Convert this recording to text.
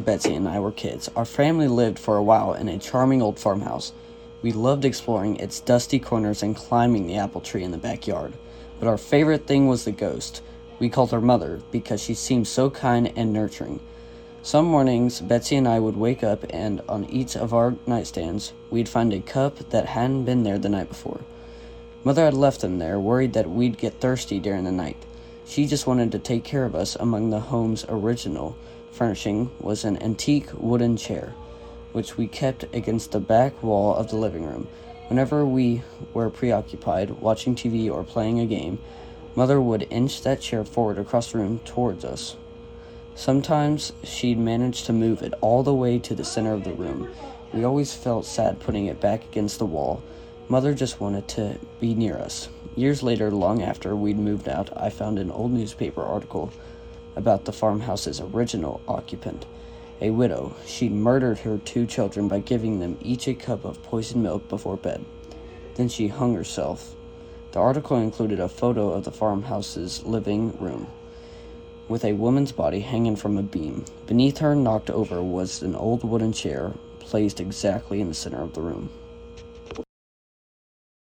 Betsy and I were kids, our family lived for a while in a charming old farmhouse. We loved exploring its dusty corners and climbing the apple tree in the backyard. But our favorite thing was the ghost. We called her Mother because she seemed so kind and nurturing. Some mornings, Betsy and I would wake up, and on each of our nightstands, we'd find a cup that hadn't been there the night before. Mother had left them there, worried that we'd get thirsty during the night. She just wanted to take care of us. Among the home's original furnishing was an antique wooden chair, which we kept against the back wall of the living room. Whenever we were preoccupied watching TV or playing a game, Mother would inch that chair forward across the room towards us. Sometimes she'd manage to move it all the way to the center of the room. We always felt sad putting it back against the wall. Mother just wanted to be near us. Years later, long after we'd moved out, I found an old newspaper article about the farmhouse's original occupant, a widow. She'd murdered her two children by giving them each a cup of poisoned milk before bed. Then she hung herself. The article included a photo of the farmhouse's living room with a woman's body hanging from a beam. Beneath her, knocked over, was an old wooden chair placed exactly in the center of the room.